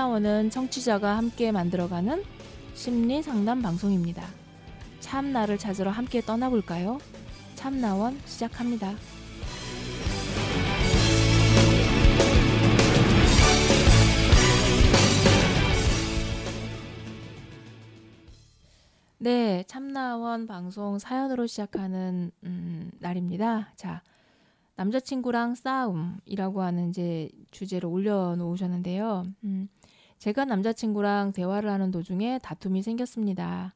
참나원은 청취자가 함께 만들어가는 심리 상담 방송입니다. 참나를 찾으러 함께 떠나볼까요? 참나원 시작합니다. 네, 참나원 방송 사연으로 시작하는 음, 날입니다. 자, 남자친구랑 싸움이라고 하는 이제 주제로 올려놓으셨는데요. 음, 제가 남자친구랑 대화를 하는 도중에 다툼이 생겼습니다.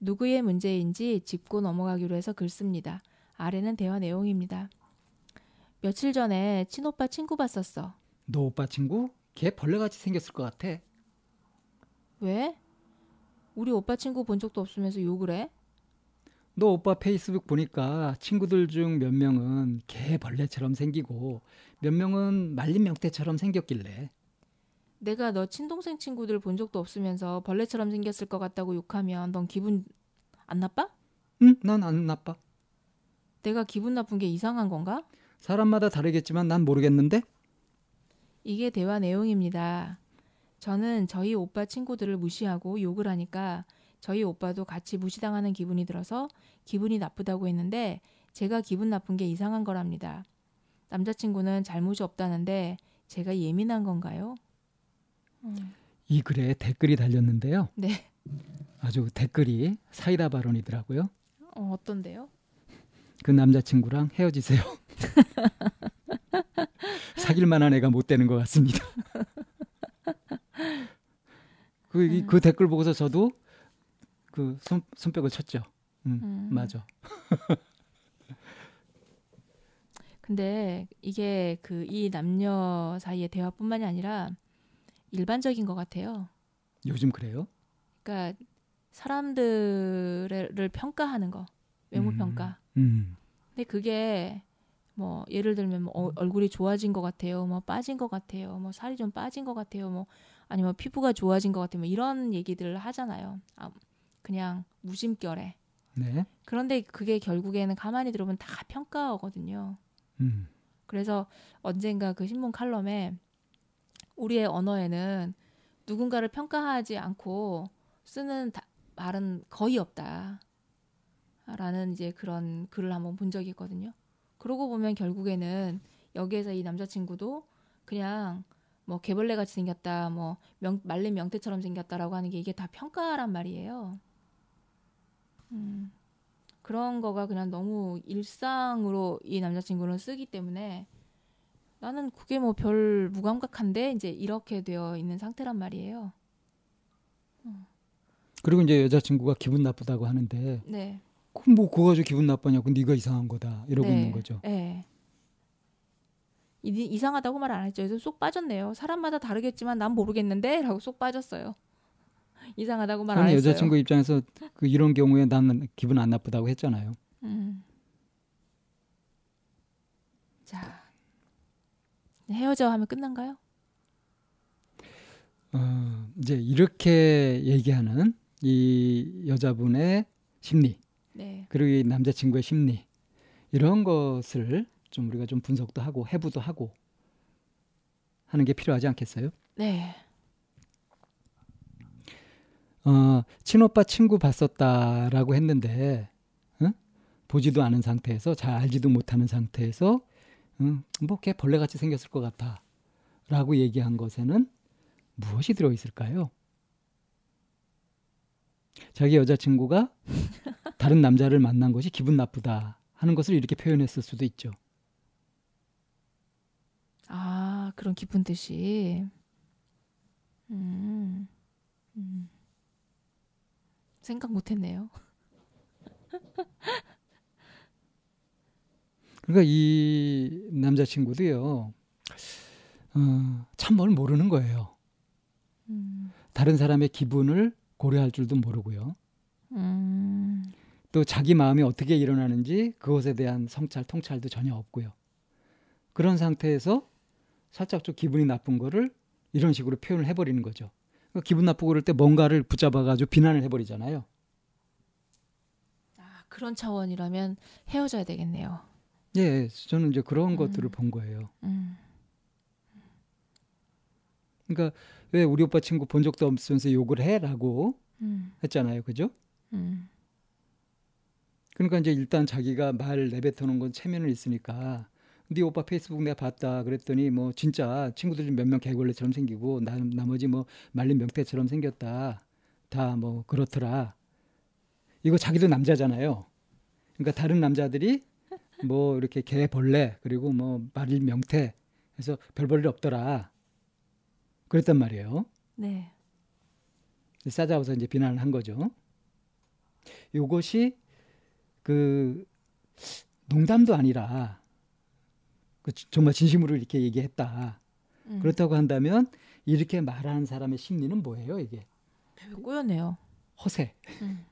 누구의 문제인지 짚고 넘어가기로 해서 긁습니다. 아래는 대화 내용입니다. 며칠 전에 친오빠 친구 봤었어. 너 오빠 친구? 걔 벌레같이 생겼을 것 같아. 왜? 우리 오빠 친구 본 적도 없으면서 욕을 해? 너 오빠 페이스북 보니까 친구들 중 몇 명은 개 벌레처럼 생기고 몇 명은 말린 명태처럼 생겼길래 내가 너 친동생 친구들 본 적도 없으면서 벌레처럼 생겼을 것 같다고 욕하면 넌 기분 안 나빠? 응, 난 안 나빠. 내가 기분 나쁜 게 이상한 건가? 사람마다 다르겠지만 난 모르겠는데 이게 대화 내용입니다. 저는 저희 오빠 친구들을 무시하고 욕을 하니까 저희 오빠도 같이 무시당하는 기분이 들어서 기분이 나쁘다고 했는데 제가 기분 나쁜 게 이상한 거랍니다. 남자친구는 잘못이 없다는데 제가 예민한 건가요? 이 글에 댓글이 달렸는데요. 네. 아주 댓글이 사이다 발언이더라고요. 어, 어떤데요? 그 남자친구랑 헤어지세요. 사귈 만한 애가 못 되는 것 같습니다. 그, 이- 그 댓글 보고서 저도 그 손, 손뼉을 쳤죠. 음, 음. 맞아. 근데 이게 그 이 남녀 사이의 대화뿐만이 아니라 일반적인 것 같아요. 요즘 그래요? 그러니까 사람들을 평가하는 거, 외모 음. 평가. 음. 근데 그게 뭐 예를 들면 뭐 어- 얼굴이 좋아진 것 같아요, 뭐 빠진 것 같아요, 뭐 살이 좀 빠진 것 같아요, 뭐 아니면 피부가 좋아진 것 같아요, 뭐 이런 얘기들을 하잖아요. 아, 그냥 무심결에. 네. 그런데 그게 결국에는 가만히 들어보면 다 평가거든요. 음. 그래서 언젠가 그 신문 칼럼에 우리의 언어에는 누군가를 평가하지 않고 쓰는 다- 말은 거의 없다. 라는 이제 그런 글을 한번 본 적이 있거든요. 그러고 보면 결국에는 여기에서 이 남자친구도 그냥 뭐 개벌레 같이 생겼다, 뭐 명, 말린 명태처럼 생겼다라고 하는 게 이게 다 평가란 말이에요. 음, 그런 거가 그냥 너무 일상으로 이 남자친구는 쓰기 때문에 나는 그게 뭐 별 무감각한데 이제 이렇게 되어 있는 상태란 말이에요. 그리고 이제 여자친구가 기분 나쁘다고 하는데 네. 그럼 뭐 그거 가지고 기분 나쁘냐고 네가 이상한 거다 이러고 네. 있는 거죠. 네. 이, 이상하다고 말 안 했죠. 그래서 쏙 빠졌네요. 사람마다 다르겠지만 난 모르겠는데라고 쏙 빠졌어요. 이상하다고 말 안 했어요. 여자친구 입장에서 그 이런 경우에 나는 기분 안 나쁘다고 했잖아요. 음. 자, 헤어져 하면 끝난가요? 어, 이제 이렇게 얘기하는 이 여자분의 심리 네. 그리고 이 남자친구의 심리 이런 것을 좀 우리가 좀 분석도 하고 해부도 하고 하는 게 필요하지 않겠어요? 네. 어, 친오빠 친구 봤었다라고 했는데 응? 보지도 않은 상태에서 잘 알지도 못하는 상태에서 응, 뭐걔 벌레같이 생겼을 것 같아 라고 얘기한 것에는 무엇이 들어 있을까요? 자기 여자친구가 다른 남자를 만난 것이 기분 나쁘다 하는 것을 이렇게 표현했을 수도 있죠. 아, 그런 깊은 뜻이. 음. 음. 생각 못 했네요. 그러니까 이 남자친구도요, 어, 참뭘 모르는 거예요. 음. 다른 사람의 기분을 고려할 줄도 모르고요. 음. 또 자기 마음이 어떻게 일어나는지 그것에 대한 성찰, 통찰도 전혀 없고요. 그런 상태에서 살짝 좀 기분이 나쁜 거를 이런 식으로 표현을 해버리는 거죠. 그러니까 기분 나쁘고 그럴 때 뭔가를 붙잡아가지고 비난을 해버리잖아요. 아, 그런 차원이라면 헤어져야 되겠네요. 예, 저는 이제 그런 음. 것들을 본 거예요. 음. 그러니까 왜 우리 오빠 친구 본 적도 없으면서 욕을 해라고 음. 했잖아요. 그죠? 음. 그러니까 이제 일단 자기가 말 내뱉어놓은 건 체면은 있으니까 네 오빠 페이스북 내가 봤다 그랬더니 뭐 진짜 친구들 중 몇 명 개걸레처럼 생기고 나, 나머지 뭐 말린 명태처럼 생겼다 다 뭐 그렇더라 이거 자기도 남자잖아요 그러니까 다른 남자들이 뭐 이렇게 개벌레 그리고 뭐 말린 명태 해서 별 볼일 없더라 그랬단 말이에요 네. 싸잡아서 이제 비난을 한 거죠 요것이 그 농담도 아니라 그 정말 진심으로 이렇게 얘기했다. 음. 그렇다고 한다면 이렇게 말하는 사람의 심리는 뭐예요? 이게 되게 꼬였네요. 허세, 음.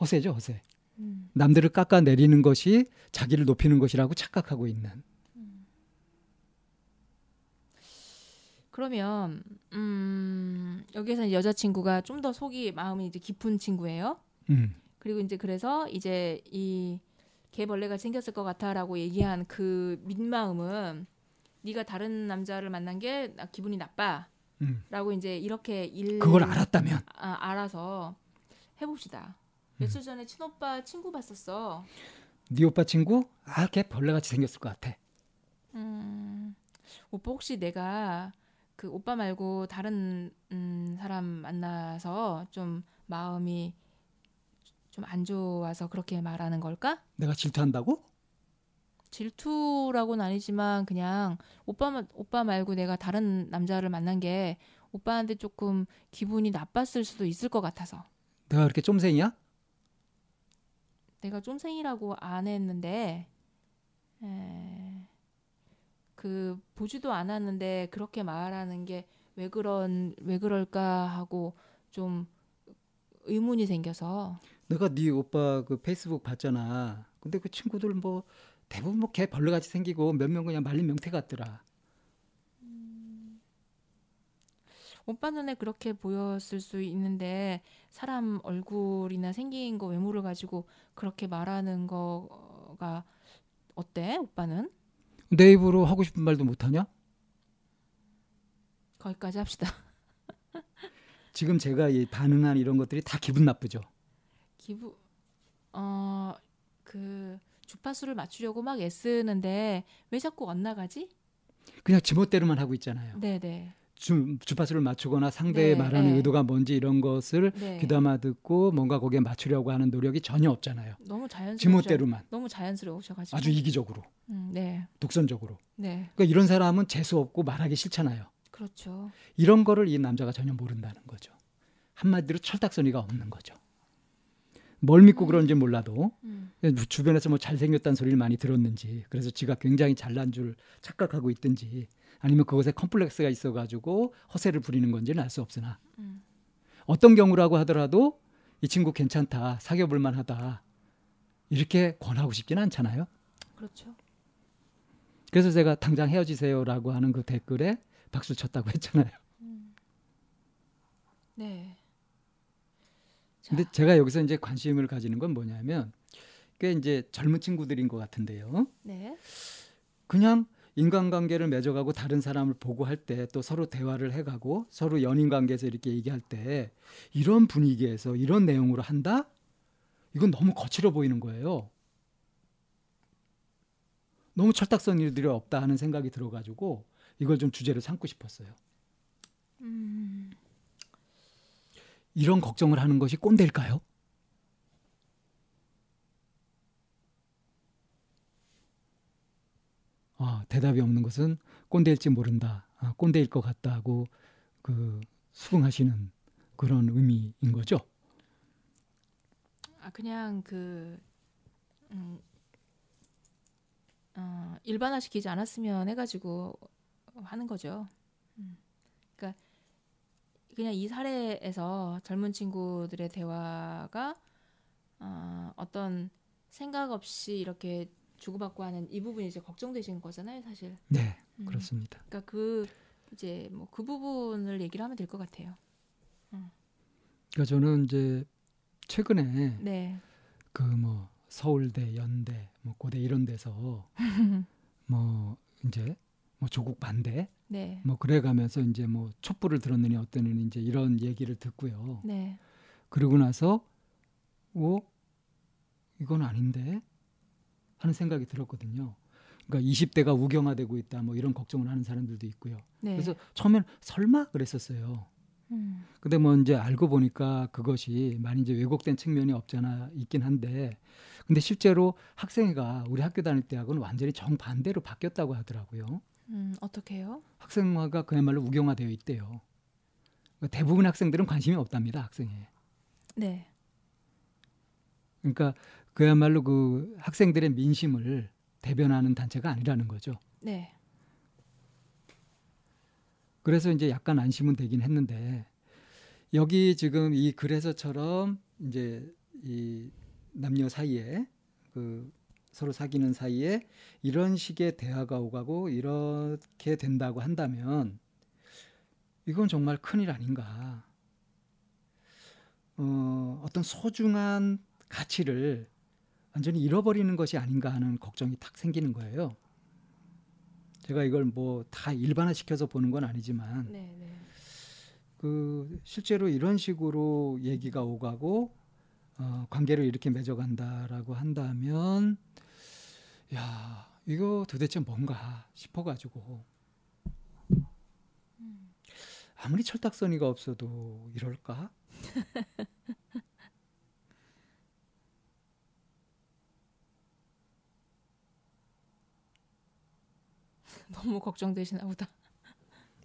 허세죠, 허세. 음. 남들을 깎아 내리는 것이 자기를 높이는 것이라고 착각하고 있는. 그러면 음, 여기에서 여자친구가 좀 더 속이 마음이 이제 깊은 친구예요. 음, 그리고 이제 그래서 이제 이 개벌레가 생겼을 것 같아라고 얘기한 그 민마음은 네가 다른 남자를 만난 게나 기분이 나빠 라고 음. 이제 이렇게 일 그걸 알았다면 아, 알아서 해봅시다. 며칠 전에 친오빠 친구 봤었어. 네 오빠 친구 아, 걔 벌레같이 생겼을 것 같아. 음, 오빠 혹시 내가 그 오빠 말고 다른 음, 사람 만나서 좀 마음이 좀 안 좋아서 그렇게 말하는 걸까? 내가 질투한다고? 질투라고는 아니지만 그냥 오빠 오빠 말고 내가 다른 남자를 만난 게 오빠한테 조금 기분이 나빴을 수도 있을 것 같아서 내가 그렇게 쫌생이야? 내가 쫌생이라고 안 했는데 에, 그 보지도 않았는데 그렇게 말하는 게 왜 그런 왜 그럴까 하고 좀 의문이 생겨서 내가 네 오빠 그 페이스북 봤잖아. 근데 그 친구들 뭐 대부분 뭐 개 벌레같이 생기고 몇 명 그냥 말린 명태 같더라. 오빠 눈에 그렇게 보였을 수 있는데 사람 얼굴이나 생긴 거 외모를 가지고 그렇게 말하는 거가 어때 오빠는 내 입으로 하고 싶은 말도 못 하냐? 거기까지 합시다 지금 제가 이 반응한 이런 것들이 다 기분 나쁘죠. 기부 어그 주파수를 맞추려고 막 애쓰는데 왜 자꾸 엇나가지? 그냥 지멋대로만 하고 있잖아요. 네네 주, 주파수를 맞추거나 상대의 네, 말하는 네. 의도가 뭔지 이런 것을 네 귀담아 듣고 뭔가 거기에 맞추려고 하는 노력이 전혀 없잖아요. 너무 자연스러워 지멋대로만 너무 자연스러우셔가지고 아주 이기적으로 음, 네 독선적으로. 네, 그러니까 이런 사람은 재수 없고 말하기 싫잖아요. 그렇죠. 이런 거를 이 남자가 전혀 모른다는 거죠. 한마디로 철딱서니가 없는 거죠. 뭘 믿고 그런지 몰라도 음, 주변에서 뭐 잘생겼다는 소리를 많이 들었는지 그래서 지가 굉장히 잘난 줄 착각하고 있든지 아니면 그것에 컴플렉스가 있어가지고 허세를 부리는 건지는 알 수 없으나 음. 어떤 경우라고 하더라도 이 친구 괜찮다 사귀어볼 만하다 이렇게 권하고 싶지는 않잖아요. 그렇죠. 그래서 제가 당장 헤어지세요라고 하는 그 댓글에 박수 쳤다고 했잖아요. 네. 자, 근데 제가 여기서 이제 관심을 가지는 건 뭐냐면 꽤 이제 젊은 친구들인 것 같은데요. 네. 그냥 인간관계를 맺어가고 다른 사람을 보고 할 때 또 서로 대화를 해가고 서로 연인 관계에서 이렇게 얘기할 때 이런 분위기에서 이런 내용으로 한다? 이건 너무 거칠어 보이는 거예요. 너무 철딱서니들이 없다 하는 생각이 들어가지고 이걸 좀 주제로 삼고 싶었어요. 음, 이런 걱정을 하는 것이 꼰대일까요? 아, 대답이 없는 것은 꼰대일지 모른다. 아, 꼰대일 것 같다고 그 수긍하시는 그런 의미인 거죠. 아 그냥 그 음, 어, 일반화시키지 않았으면 해가지고 하는 거죠. 음. 그러니까 그냥 이 사례에서 젊은 친구들의 대화가 어, 어떤 생각 없이 이렇게 주고받고 하는 이 부분이 이제 걱정되시는 거잖아요, 사실. 네, 음. 그렇습니다. 그러니까 그 이제 뭐 그 부분을 얘기를 하면 될 것 같아요. 그러니까 저는 이제 최근에 네, 그뭐 서울대, 연대, 뭐 고대 이런 데서 뭐 이제 뭐 조국 반대 네. 뭐 그래 가면서 이제 뭐 촛불을 들었느니 어떠느니 이제 이런 얘기를 듣고요. 네. 그러고 나서 오 이건 아닌데 하는 생각이 들었거든요. 그러니까 20대가 우경화되고 있다 뭐 이런 걱정을 하는 사람들도 있고요. 네. 그래서 처음엔 설마 그랬었어요. 음. 근데 뭐 이제 알고 보니까 그것이 많이 이제 왜곡된 측면이 없잖아 있긴 한데 근데 실제로 학생회가 우리 학교 다닐 때하고는 완전히 정반대로 바뀌었다고 하더라고요. 음, 어떻게요? 학생화가 그야말로 우경화되어 있대요. 그러니까 대부분 학생들은 관심이 없답니다. 학생회. 네. 그러니까 그야말로 그 학생들의 민심을 대변하는 단체가 아니라는 거죠. 네. 그래서 이제 약간 안심은 되긴 했는데 여기 지금 이 글에서처럼 이제 이 남녀 사이에 그 서로 사귀는 사이에 이런 식의 대화가 오가고 이렇게 된다고 한다면 이건 정말 큰일 아닌가. 어, 어떤 소중한 가치를 완전히 잃어버리는 것이 아닌가 하는 걱정이 탁 생기는 거예요. 제가 이걸 뭐 다 일반화시켜서 보는 건 아니지만 네, 네. 그 실제로 이런 식으로 얘기가 오가고 어, 관계를 이렇게 맺어간다라고 한다면 야 이거 도대체 뭔가 싶어가지고 아무리 철딱서니가 없어도 이럴까? 너무 걱정되시나 보다.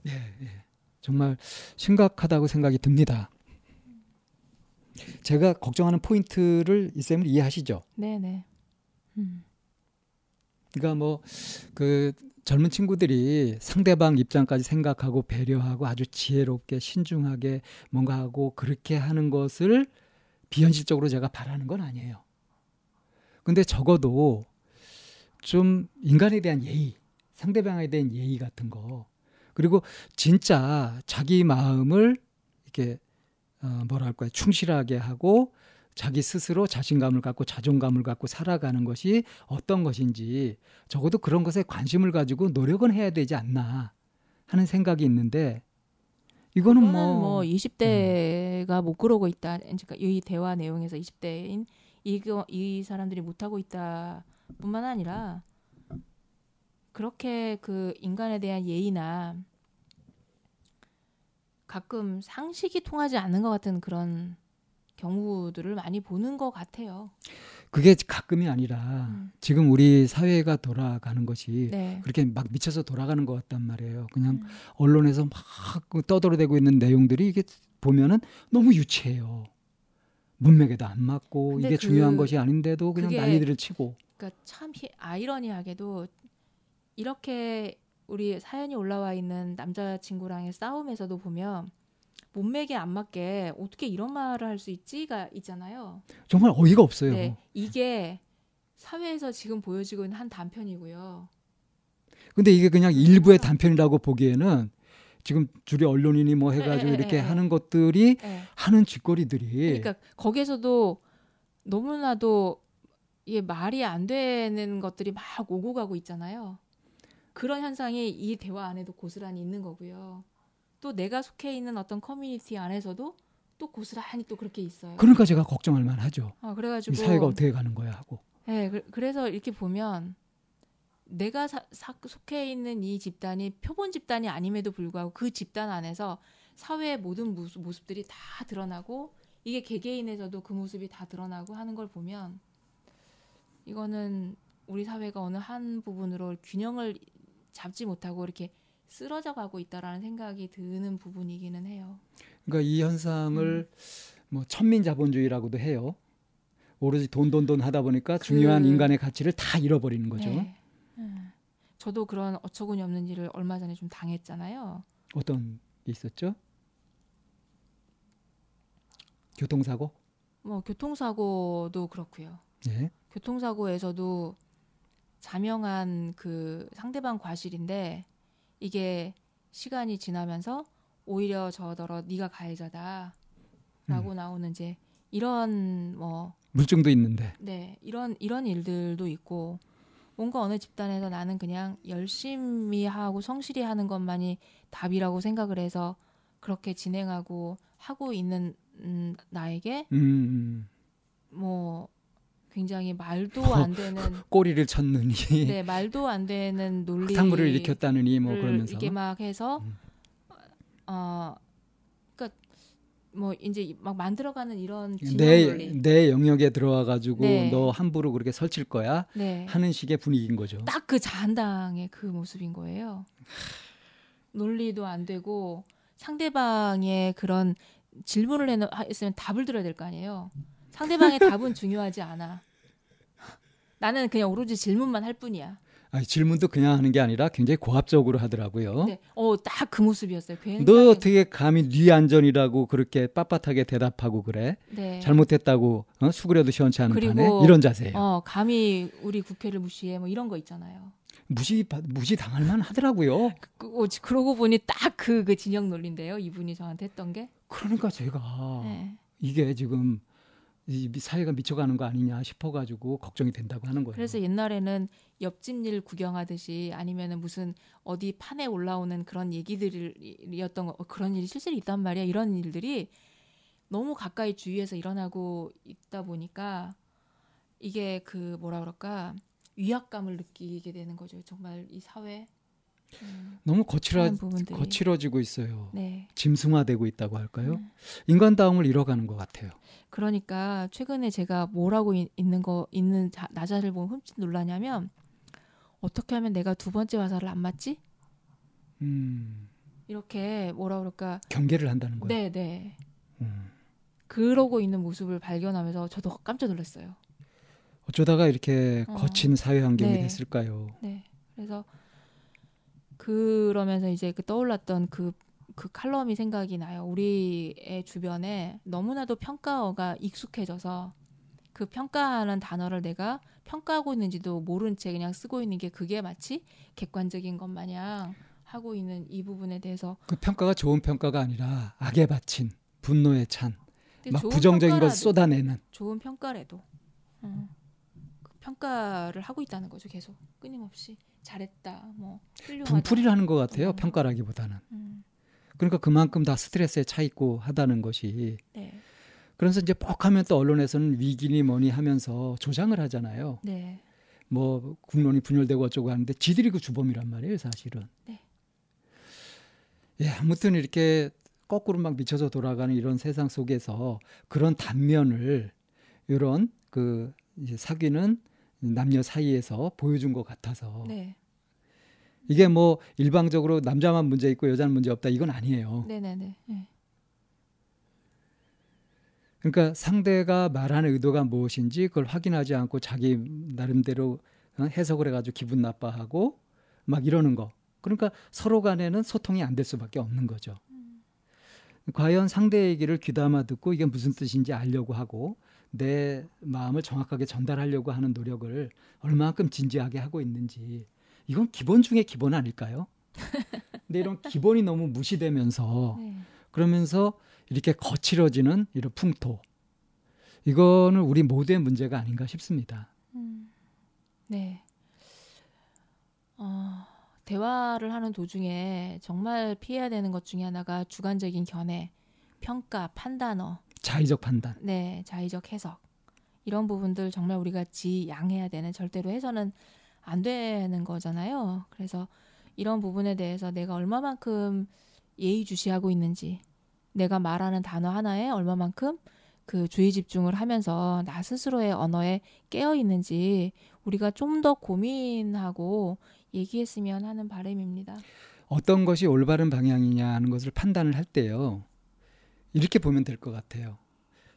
예, 예. 정말 심각하다고 생각이 듭니다. 제가 걱정하는 포인트를 이 쌤을 이해하시죠? 네, 네. 음. 그러니까 뭐 그 젊은 친구들이 상대방 입장까지 생각하고 배려하고 아주 지혜롭게 신중하게 뭔가 하고 그렇게 하는 것을 비현실적으로 제가 바라는 건 아니에요. 근데 적어도 좀 인간에 대한 예의, 상대방에 대한 예의 같은 거. 그리고 진짜 자기 마음을 이렇게 어 뭐랄까요? 충실하게 하고 자기 스스로 자신감을 갖고 자존감을 갖고 살아가는 것이 어떤 것인지 적어도 그런 것에 관심을 가지고 노력은 해야 되지 않나 하는 생각이 있는데 이거는 뭐, 뭐 20대가 못 그러고 있다. 그러니까 이 대화 내용에서 20대인 이거 이 사람들이 못 하고 있다 뿐만 아니라 그렇게 그 인간에 대한 예의나 가끔 상식이 통하지 않는 것 같은 그런 경우들을 많이 보는 것 같아요. 그게 가끔이 아니라 음. 지금 우리 사회가 돌아가는 것이 네. 그렇게 막 미쳐서 돌아가는 것 같단 말이에요. 그냥 음. 언론에서 막그 떠들어대고 있는 내용들이 이게 보면은 너무 유치해요. 문맥에도 안 맞고 이게 그- 중요한 것이 아닌데도 그냥 난리들을 치고 그러니까 참 히- 아이러니하게도 이렇게 우리 사연이 올라와 있는 남자친구랑의 싸움에서도 보면 몸매에 안 맞게 어떻게 이런 말을 할 수 있지가 있잖아요. 정말 어이가 없어요. 네, 이게 사회에서 지금 보여지고 있는 한 단편이고요. 근데 이게 그냥 일부의 단편이라고 보기에는 지금 주류 언론인이 뭐 해가지고 예, 예, 이렇게 예, 예. 하는 것들이 네. 하는 짓거리들이 그러니까 거기에서도 너무나도 이게 말이 안 되는 것들이 막 오고 가고 있잖아요. 그런 현상이 이 대화 안에도 고스란히 있는 거고요. 또 내가 속해 있는 어떤 커뮤니티 안에서도 또 고스란히 또 그렇게 있어요. 그러니까 제가 걱정할 만하죠. 아, 이 그래가지고 사회가 어떻게 가는 거야 하고. 네, 그- 그래서 이렇게 보면 내가 사- 사- 속해 있는 이 집단이 표본 집단이 아님에도 불구하고 그 집단 안에서 사회의 모든 모습, 모습들이 다 드러나고 이게 개개인에서도 그 모습이 다 드러나고 하는 걸 보면 이거는 우리 사회가 어느 한 부분으로 균형을 잡지 못하고 이렇게 쓰러져 가고 있다라는 생각이 드는 부분이기는 해요. 그러니까 이 현상을 뭐 천민 자본주의라고도 해요. 오로지 돈 돈 돈 하다 보니까 중요한 그- 인간의 가치를 다 잃어버리는 거죠. 네. 음. 저도 그런 어처구니 없는 일을 얼마 전에 좀 당했잖아요. 어떤 게 있었죠? 교통사고? 뭐 교통사고도 그렇고요. 네. 교통사고에서도 자명한 그 상대방 과실인데 이게 시간이 지나면서 오히려 저더러 네가 가해자다라고 음. 나오는 이제 이런 뭐 물증도 있는데. 네, 이런 이런 일들도 있고 뭔가 어느 집단에서 나는 그냥 열심히 하고 성실히 하는 것만이 답이라고 생각을 해서 그렇게 진행하고 하고 있는 음, 나에게 음, 뭐 굉장히 말도 어, 안 되는 꼬리를 쳤느니 네 말도 안 되는 논리 상물을 일으켰다느니 뭐 그러면서 이게 막 해서 음. 어 그러니까 뭐 이제 막 만들어가는 이런 내, 내 영역에 들어와 가지고 네. 너 함부로 그렇게 설칠 거야 네. 하는 식의 분위기인 거죠. 딱 그 자한당의 그 모습인 거예요. 논리도 안 되고 상대방의 그런 질문을 해놓- 했으면 답을 들어야 될 거 아니에요. 상대방의 답은 중요하지 않아. 나는 그냥 오로지 질문만 할 뿐이야. 아니, 질문도 그냥 하는 게 아니라 굉장히 고압적으로 하더라고요. 네, 어, 딱 그 모습이었어요. 너 어떻게 감히 네 안전이라고 그렇게 빳빳하게 대답하고 그래? 네. 잘못했다고 어? 수그려도 시원치 않은 그리고, 판에 이런 자세예요. 어, 감히 우리 국회를 무시해 뭐 이런 거 있잖아요. 무시 받- 무시 당할 만 하더라고요. 그, 어, 그러고 보니 딱 그 그 진영 논리인데요. 이분이 저한테 했던 게. 그러니까 제가 네. 이게 지금 이 미- 사회가 미쳐가는 거 아니냐 싶어가지고 걱정이 된다고 하는 거예요. 그래서 옛날에는 옆집 일 구경하듯이 아니면은 무슨 어디 판에 올라오는 그런 얘기들이었던 거 어, 그런 일이 실제로 있단 말이야. 이런 일들이 너무 가까이 주위에서 일어나고 있다 보니까 이게 그 뭐라 그럴까? 위압감을 느끼게 되는 거죠. 정말 이 사회 음, 너무 거칠어 거칠어지고 있어요. 네 짐승화되고 있다고 할까요? 음. 인간다움을 잃어가는 것 같아요. 그러니까 최근에 제가 뭐라고 이- 있는 거 있는 자, 나 자를 보면 흠칫 놀라냐면 어떻게 하면 내가 두 번째 화살을 안 맞지? 음, 이렇게 뭐라 그럴까? 경계를 한다는 거예요. 네, 네. 음. 그러고 있는 모습을 발견하면서 저도 깜짝 놀랐어요. 어쩌다가 이렇게 어. 거친 사회 환경이 네. 됐을까요? 네. 그래서 그러면서 이제 그 떠올랐던 그, 그 칼럼이 생각이 나요. 우리의 주변에 너무나도 평가어가 익숙해져서 그 평가하는 단어를 내가 평가하고 있는지도 모른 채 그냥 쓰고 있는 게 그게 마치 객관적인 것 마냥 하고 있는 이 부분에 대해서 그 평가가 좋은 평가가 아니라 악에 바친 분노에 찬 막 부정적인 걸 쏟아내는. 좋은 평가래도. 어, 그 평가를 하고 있다는 거죠 계속. 끊임없이 잘했다 뭐 훌륭하다 분풀이를 하는 것 같아요. 어. 평가라기보다는. 음, 그러니까 그만큼 다 스트레스에 차 있고 하다는 것이 네, 그래서 이제 뻑하면 또 언론에서는 위기니 뭐니 하면서 조장을 하잖아요. 네, 뭐 국론이 분열되고 어쩌고 하는데 지들이 그 주범이란 말이에요, 사실은. 네. 예, 아무튼 이렇게 거꾸로 막 미쳐서 돌아가는 이런 세상 속에서 그런 단면을 이런 그 이제 사귀는 남녀 사이에서 보여준 것 같아서 네, 이게 뭐 일방적으로 남자만 문제 있고 여자는 문제 없다 이건 아니에요. 네, 네, 네, 네. 그러니까 상대가 말하는 의도가 무엇인지 그걸 확인하지 않고 자기 나름대로 어, 해석을 해가지고 기분 나빠하고 막 이러는 거. 그러니까 서로 간에는 소통이 안 될 수밖에 없는 거죠. 과연 상대 얘기를 귀담아 듣고 이게 무슨 뜻인지 알려고 하고 내 마음을 정확하게 전달하려고 하는 노력을 얼마만큼 진지하게 하고 있는지 이건 기본 중에 기본 아닐까요? 근데 이런 기본이 너무 무시되면서 네. 그러면서 이렇게 거칠어지는 이런 풍토. 이거는 우리 모두의 문제가 아닌가 싶습니다. 음, 네. 어, 대화를 하는 도중에 정말 피해야 되는 것 중에 하나가 주관적인 견해, 평가, 판단어, 자의적 판단. 네, 자의적 해석 이런 부분들 정말 우리가 지양해야 되는 절대로 해서는 안 되는 거잖아요. 그래서 이런 부분에 대해서 내가 얼마만큼 예의주시하고 있는지, 내가 말하는 단어 하나에 얼마만큼 그 주의 집중을 하면서 나 스스로의 언어에 깨어 있는지 우리가 좀 더 고민하고 얘기했으면 하는 바람입니다. 어떤 것이 올바른 방향이냐 하는 것을 판단을 할 때요. 이렇게 보면 될 것 같아요.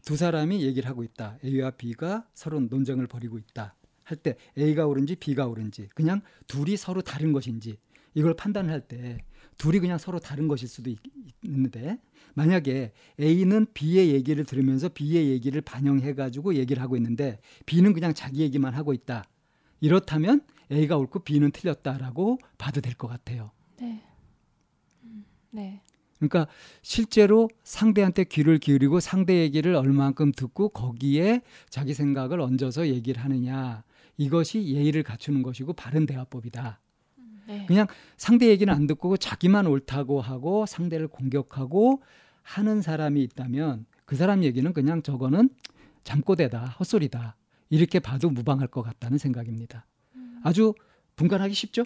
두 사람이 얘기를 하고 있다. A와 B가 서로 논쟁을 벌이고 있다. 할 때 A가 옳은지 B가 옳은지 그냥 둘이 서로 다른 것인지 이걸 판단할 때 둘이 그냥 서로 다른 것일 수도 있, 있는데 만약에 A는 B의 얘기를 들으면서 B의 얘기를 반영해 가지고 얘기를 하고 있는데 B는 그냥 자기 얘기만 하고 있다. 이렇다면 A가 옳고 B는 틀렸다라고 봐도 될 것 같아요. 네. 음, 네. 그러니까 실제로 상대한테 귀를 기울이고 상대 얘기를 얼마만큼 듣고 거기에 자기 생각을 얹어서 얘기를 하느냐 이것이 예의를 갖추는 것이고 바른 대화법이다. 네. 그냥 상대 얘기는 안 듣고 자기만 옳다고 하고 상대를 공격하고 하는 사람이 있다면 그 사람 얘기는 그냥 저거는 잠꼬대다, 헛소리다. 이렇게 봐도 무방할 것 같다는 생각입니다. 아주 분간하기 쉽죠?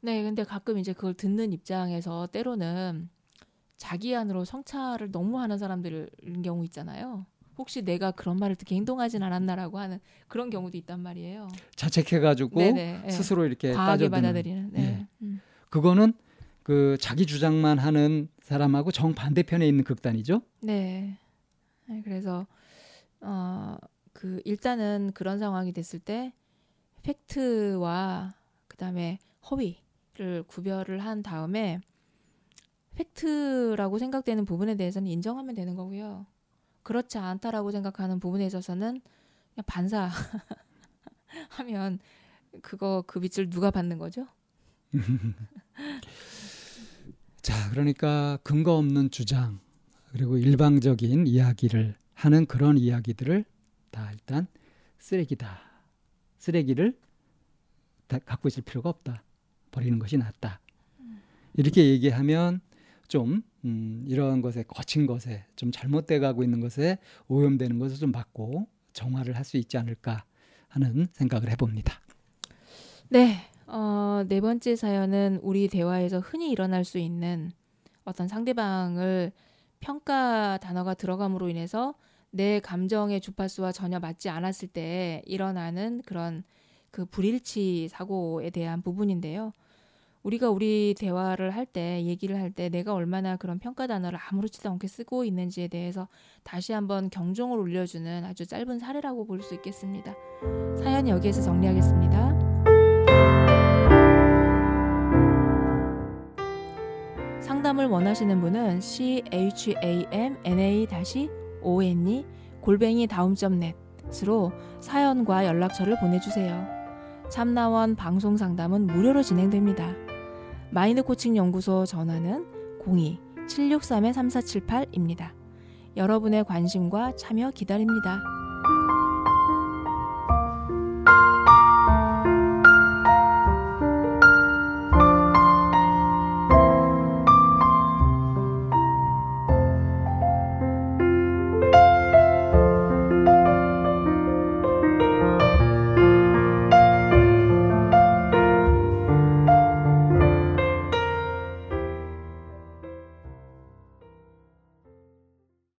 네, 근데 가끔 이제 그걸 듣는 입장에서 때로는 자기 안으로 성찰을 너무 하는 사람들인 경우 있잖아요. 혹시 내가 그런 말을 듣게 행동하진 않았나라고 하는 그런 경우도 있단 말이에요. 자책해가지고 네네, 네. 스스로 이렇게 과하게 따져드는. 받아들이는. 네. 네. 음. 그거는 그 자기 주장만 하는 사람하고 정 반대편에 있는 극단이죠. 네. 네, 그래서 어 그 일단은 그런 상황이 됐을 때 팩트와 그다음에 허위 를 구별을 한 다음에 팩트라고 생각되는 부분에 대해서는 인정하면 되는 거고요. 그렇지 않다라고 생각하는 부분에 있어서는 그냥 반사 하면 그거 그 빛을 누가 받는 거죠? 자, 그러니까 근거 없는 주장 그리고 일방적인 이야기를 하는 그런 이야기들을 다 일단 쓰레기다. 쓰레기를 다 갖고 있을 필요가 없다. 버리는 것이 낫다. 이렇게 얘기하면 좀 음, 이러한 것에 거친 것에 좀 잘못돼 가고 있는 것에 오염되는 것을 좀 막고 정화를 할 수 있지 않을까 하는 생각을 해봅니다. 네. 어, 네 번째 사연은 우리 대화에서 흔히 일어날 수 있는 어떤 상대방을 평가 단어가 들어감으로 인해서 내 감정의 주파수와 전혀 맞지 않았을 때 일어나는 그런 그 불일치 사고에 대한 부분인데요. 우리가 우리 대화를 할 때, 얘기를 할 때 내가 얼마나 그런 평가 단어를 아무렇지도 않게 쓰고 있는지에 대해서 다시 한번 경종을 울려주는 아주 짧은 사례라고 볼 수 있겠습니다. 사연 여기에서 정리하겠습니다. 상담을 원하시는 분은 c h a m n a o n e 골뱅이 다음점 넷으로 사연과 연락처를 보내주세요. 참나원 방송 상담은 무료로 진행됩니다. 마인드 코칭 연구소 전화는 02-763-3478입니다. 여러분의 관심과 참여 기다립니다.